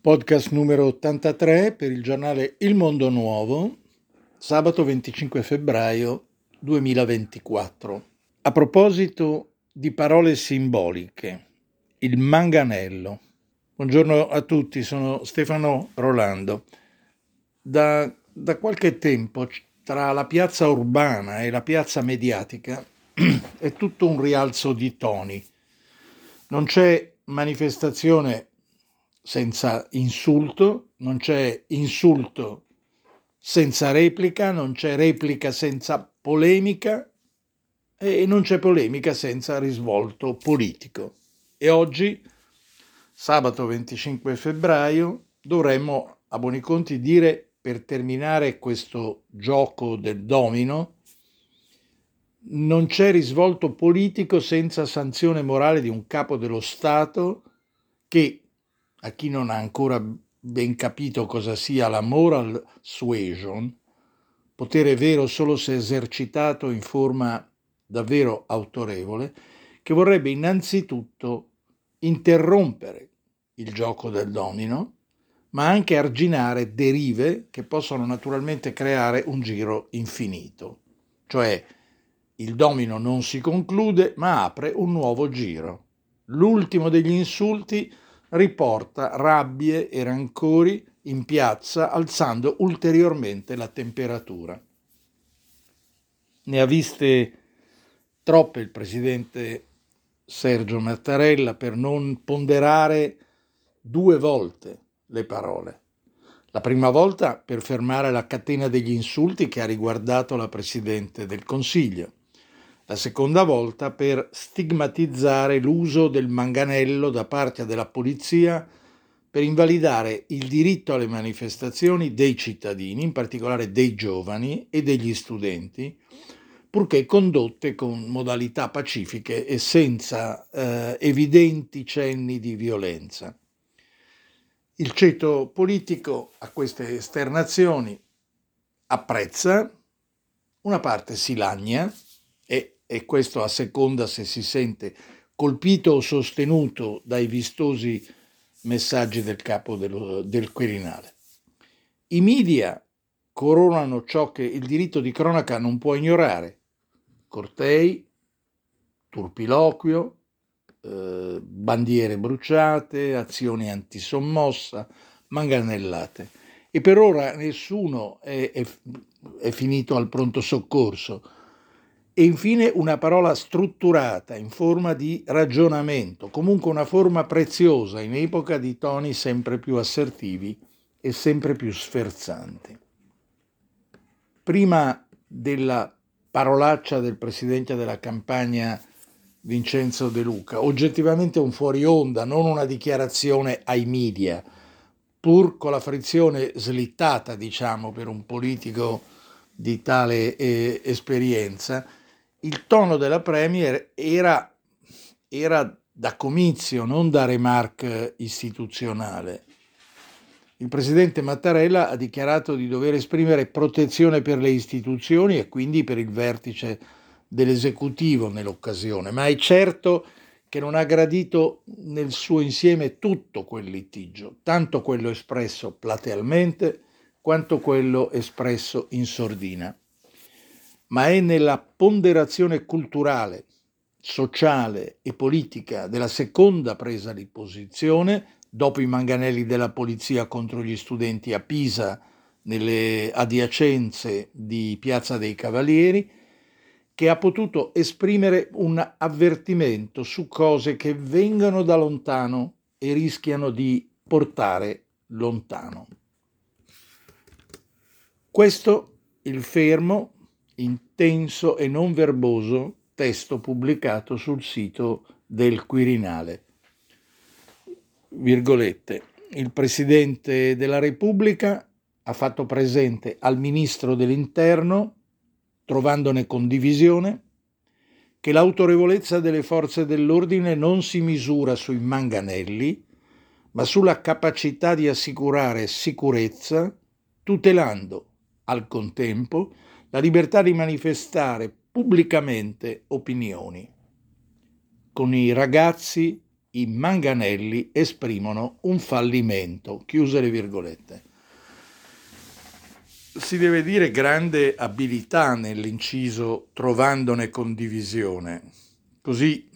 Podcast numero 83 per il giornale Il Mondo Nuovo, sabato 25 febbraio 2024. A proposito di parole simboliche, il manganello. Buongiorno a tutti, sono Stefano Rolando. Da, da qualche tempo tra la piazza urbana e la piazza mediatica è tutto un rialzo di toni. Non c'è manifestazione senza insulto, non c'è insulto senza replica, non c'è replica senza polemica e non c'è polemica senza risvolto politico. E oggi, sabato 25 febbraio, dovremmo a buoni conti dire, per terminare questo gioco del domino, non c'è risvolto politico senza sanzione morale di un capo dello Stato che a chi non ha ancora ben capito cosa sia la moral suasion, potere vero solo se esercitato in forma davvero autorevole, che vorrebbe innanzitutto interrompere il gioco del domino, ma anche arginare derive che possono naturalmente creare un giro infinito. Cioè il domino non si conclude, ma apre un nuovo giro. L'ultimo degli insulti riporta rabbie e rancori in piazza alzando ulteriormente la temperatura. Ne ha viste troppe il presidente Sergio Mattarella per non ponderare due volte le parole. La prima volta per fermare la catena degli insulti che ha riguardato la Presidente del Consiglio la seconda volta per stigmatizzare l'uso del manganello da parte della polizia per invalidare il diritto alle manifestazioni dei cittadini, in particolare dei giovani e degli studenti, purché condotte con modalità pacifiche e senza eh, evidenti cenni di violenza. Il ceto politico a queste esternazioni apprezza, una parte si lagna e questo a seconda se si sente colpito o sostenuto dai vistosi messaggi del capo dello, del Quirinale. I media coronano ciò che il diritto di cronaca non può ignorare. Cortei, turpiloquio, eh, bandiere bruciate, azioni antisommossa, manganellate. E per ora nessuno è, è, è finito al pronto soccorso e infine una parola strutturata in forma di ragionamento, comunque una forma preziosa in epoca di toni sempre più assertivi e sempre più sferzanti. Prima della parolaccia del presidente della campagna Vincenzo De Luca, oggettivamente un fuori onda, non una dichiarazione ai media, pur con la frizione slittata, diciamo, per un politico di tale eh, esperienza, il tono della Premier era, era da comizio, non da remarque istituzionale. Il presidente Mattarella ha dichiarato di dover esprimere protezione per le istituzioni e quindi per il vertice dell'esecutivo nell'occasione, ma è certo che non ha gradito nel suo insieme tutto quel litigio, tanto quello espresso platealmente quanto quello espresso in sordina ma è nella ponderazione culturale, sociale e politica della seconda presa di posizione, dopo i manganelli della polizia contro gli studenti a Pisa, nelle adiacenze di Piazza dei Cavalieri, che ha potuto esprimere un avvertimento su cose che vengono da lontano e rischiano di portare lontano. Questo il fermo intenso e non verboso testo pubblicato sul sito del Quirinale. Virgolette. Il Presidente della Repubblica ha fatto presente al Ministro dell'Interno, trovandone condivisione, che l'autorevolezza delle forze dell'ordine non si misura sui manganelli, ma sulla capacità di assicurare sicurezza, tutelando al contempo la libertà di manifestare pubblicamente opinioni. Con i ragazzi i manganelli esprimono un fallimento. Chiuse le virgolette. Si deve dire grande abilità nell'inciso trovandone condivisione, così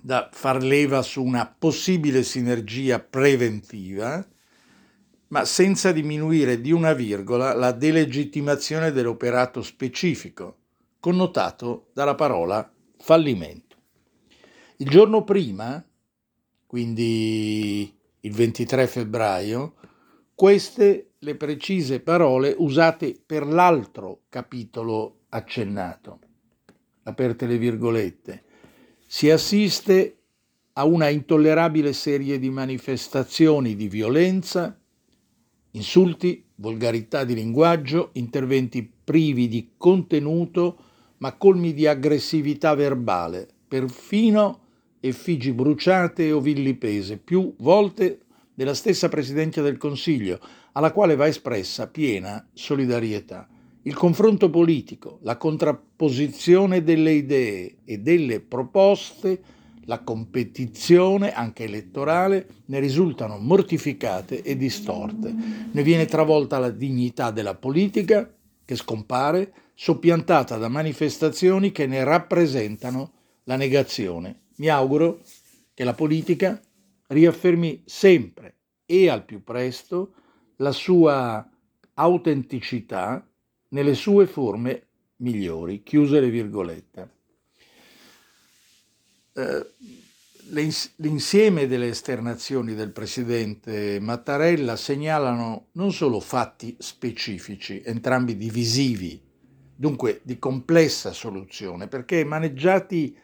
da far leva su una possibile sinergia preventiva, ma senza diminuire di una virgola la delegittimazione dell'operato specifico, connotato dalla parola fallimento. Il giorno prima, quindi il 23 febbraio, queste le precise parole usate per l'altro capitolo accennato. Aperte le virgolette. Si assiste a una intollerabile serie di manifestazioni di violenza, insulti, volgarità di linguaggio, interventi privi di contenuto ma colmi di aggressività verbale, perfino effigi bruciate o villipese, più volte della stessa Presidente del Consiglio, alla quale va espressa piena solidarietà. Il confronto politico, la contrapposizione delle idee e delle proposte, la competizione, anche elettorale, ne risultano mortificate e distorte. Ne viene travolta la dignità della politica, che scompare, soppiantata da manifestazioni che ne rappresentano la negazione mi auguro che la politica riaffermi sempre e al più presto la sua autenticità nelle sue forme migliori. Chiuse le virgolette. Eh, l'insieme delle esternazioni del presidente Mattarella segnalano non solo fatti specifici, entrambi divisivi, dunque di complessa soluzione, perché maneggiati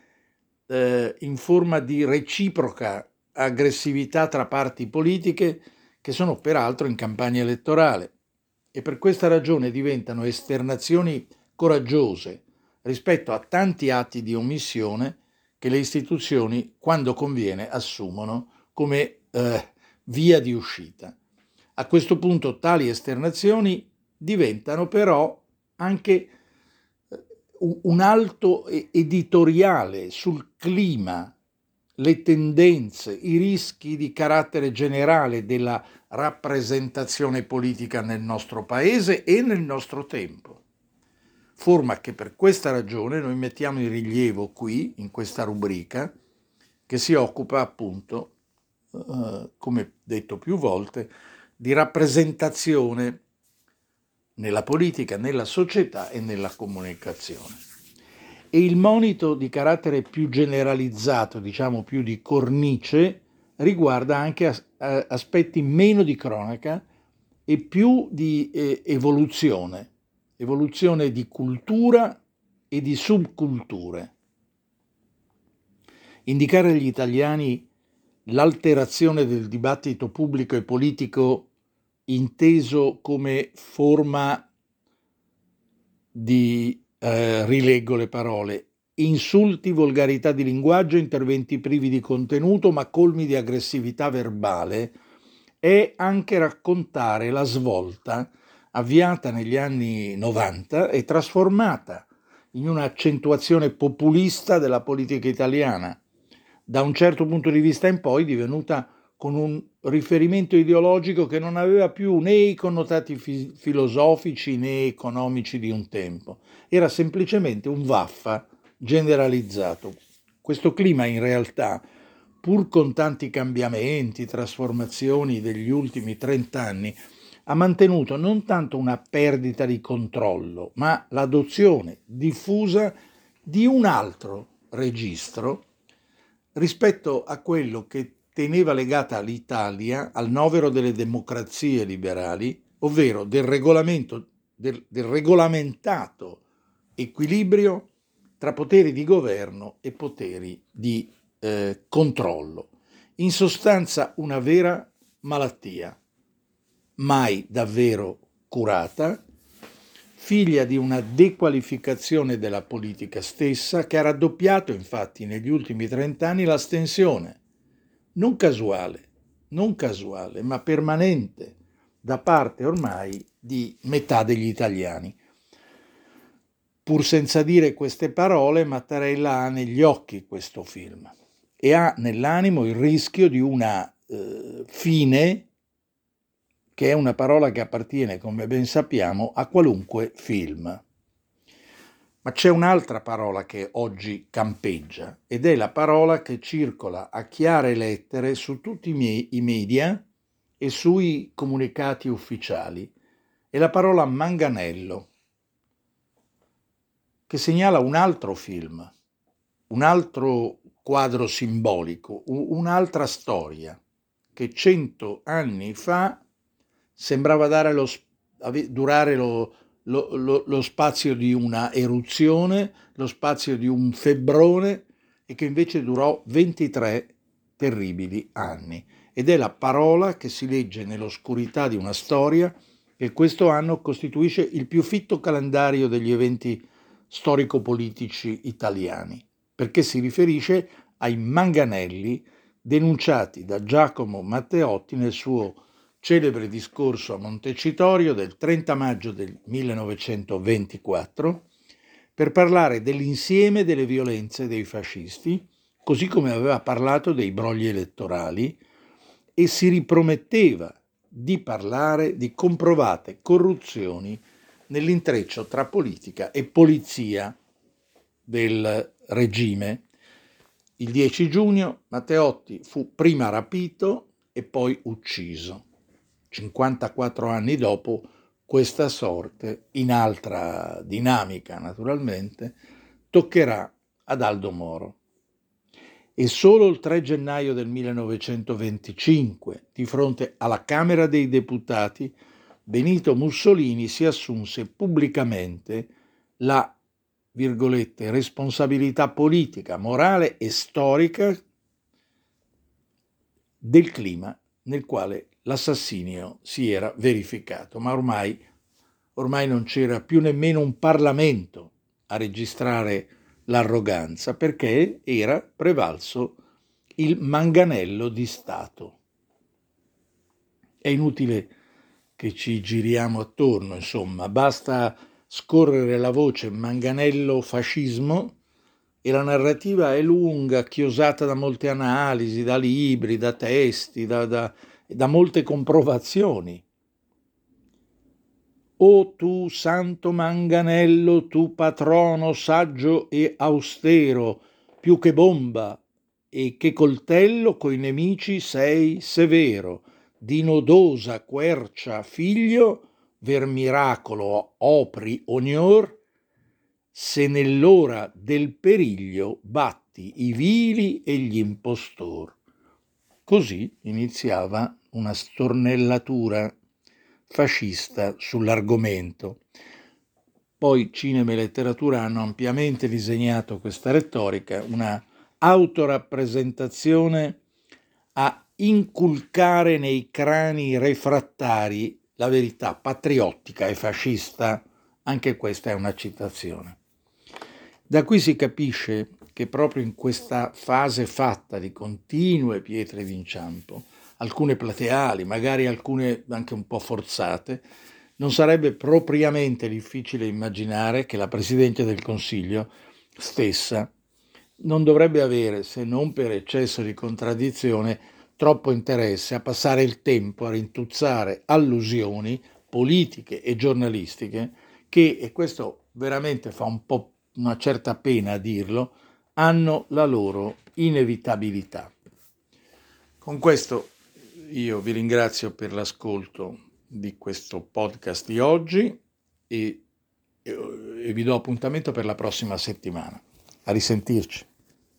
eh, in forma di reciproca aggressività tra parti politiche che sono peraltro in campagna elettorale e per questa ragione diventano esternazioni coraggiose rispetto a tanti atti di omissione che le istituzioni, quando conviene, assumono come eh, via di uscita. A questo punto tali esternazioni diventano però anche un alto editoriale sul clima, le tendenze, i rischi di carattere generale della rappresentazione politica nel nostro paese e nel nostro tempo. Forma che per questa ragione noi mettiamo in rilievo qui, in questa rubrica, che si occupa appunto, eh, come detto più volte, di rappresentazione nella politica, nella società e nella comunicazione. E il monito di carattere più generalizzato, diciamo più di cornice, riguarda anche aspetti meno di cronaca e più di eh, evoluzione, evoluzione di cultura e di subculture. Indicare agli italiani l'alterazione del dibattito pubblico e politico inteso come forma di, eh, rileggo le parole, insulti, volgarità di linguaggio, interventi privi di contenuto ma colmi di aggressività verbale, è anche raccontare la svolta avviata negli anni 90 e trasformata in un'accentuazione populista della politica italiana, da un certo punto di vista in poi divenuta con un riferimento ideologico che non aveva più né i connotati fi- filosofici né economici di un tempo, era semplicemente un vaffa generalizzato. Questo clima in realtà, pur con tanti cambiamenti, trasformazioni degli ultimi trent'anni, ha mantenuto non tanto una perdita di controllo, ma l'adozione diffusa di un altro registro rispetto a quello che teneva legata l'Italia al novero delle democrazie liberali, ovvero del, del, del regolamentato equilibrio tra poteri di governo e poteri di eh, controllo. In sostanza una vera malattia, mai davvero curata, figlia di una dequalificazione della politica stessa che ha raddoppiato infatti negli ultimi trent'anni l'astensione non casuale, non casuale, ma permanente da parte ormai di metà degli italiani. Pur senza dire queste parole, Mattarella ha negli occhi questo film e ha nell'animo il rischio di una eh, fine che è una parola che appartiene, come ben sappiamo, a qualunque film. Ma c'è un'altra parola che oggi campeggia ed è la parola che circola a chiare lettere su tutti i, miei, i media e sui comunicati ufficiali. È la parola manganello, che segnala un altro film, un altro quadro simbolico, un'altra storia che cento anni fa sembrava dare lo, durare lo, lo, lo, lo spazio di una eruzione, lo spazio di un febbrone e che invece durò 23 terribili anni. Ed è la parola che si legge nell'oscurità di una storia che questo anno costituisce il più fitto calendario degli eventi storico-politici italiani, perché si riferisce ai manganelli denunciati da Giacomo Matteotti nel suo celebre discorso a Montecitorio del 30 maggio del 1924 per parlare dell'insieme delle violenze dei fascisti, così come aveva parlato dei brogli elettorali, e si riprometteva di parlare di comprovate corruzioni nell'intreccio tra politica e polizia del regime. Il 10 giugno Matteotti fu prima rapito e poi ucciso. 54 anni dopo, questa sorte, in altra dinamica naturalmente, toccherà ad Aldo Moro. E solo il 3 gennaio del 1925, di fronte alla Camera dei Deputati, Benito Mussolini si assunse pubblicamente la virgolette, responsabilità politica, morale e storica del clima nel quale l'assassinio si era verificato, ma ormai, ormai non c'era più nemmeno un Parlamento a registrare l'arroganza perché era prevalso il manganello di Stato. È inutile che ci giriamo attorno, insomma, basta scorrere la voce manganello fascismo e la narrativa è lunga, chiosata da molte analisi, da libri, da testi, da, da, da molte comprovazioni. O tu santo manganello, tu patrono saggio e austero, più che bomba e che coltello coi nemici sei severo, di nodosa quercia figlio, ver miracolo opri ognor, se nell'ora del periglio batti i vili e gli impostor. Così iniziava una stornellatura fascista sull'argomento. Poi cinema e letteratura hanno ampiamente disegnato questa retorica, una autorappresentazione a inculcare nei crani refrattari la verità patriottica e fascista, anche questa è una citazione. Da qui si capisce che proprio in questa fase fatta di continue pietre d'inciampo, alcune plateali, magari alcune anche un po' forzate, non sarebbe propriamente difficile immaginare che la Presidente del Consiglio stessa non dovrebbe avere, se non per eccesso di contraddizione, troppo interesse a passare il tempo a rintuzzare allusioni politiche e giornalistiche che, e questo veramente fa un po' una certa pena a dirlo, hanno la loro inevitabilità. Con questo io vi ringrazio per l'ascolto di questo podcast di oggi e, e vi do appuntamento per la prossima settimana. A risentirci.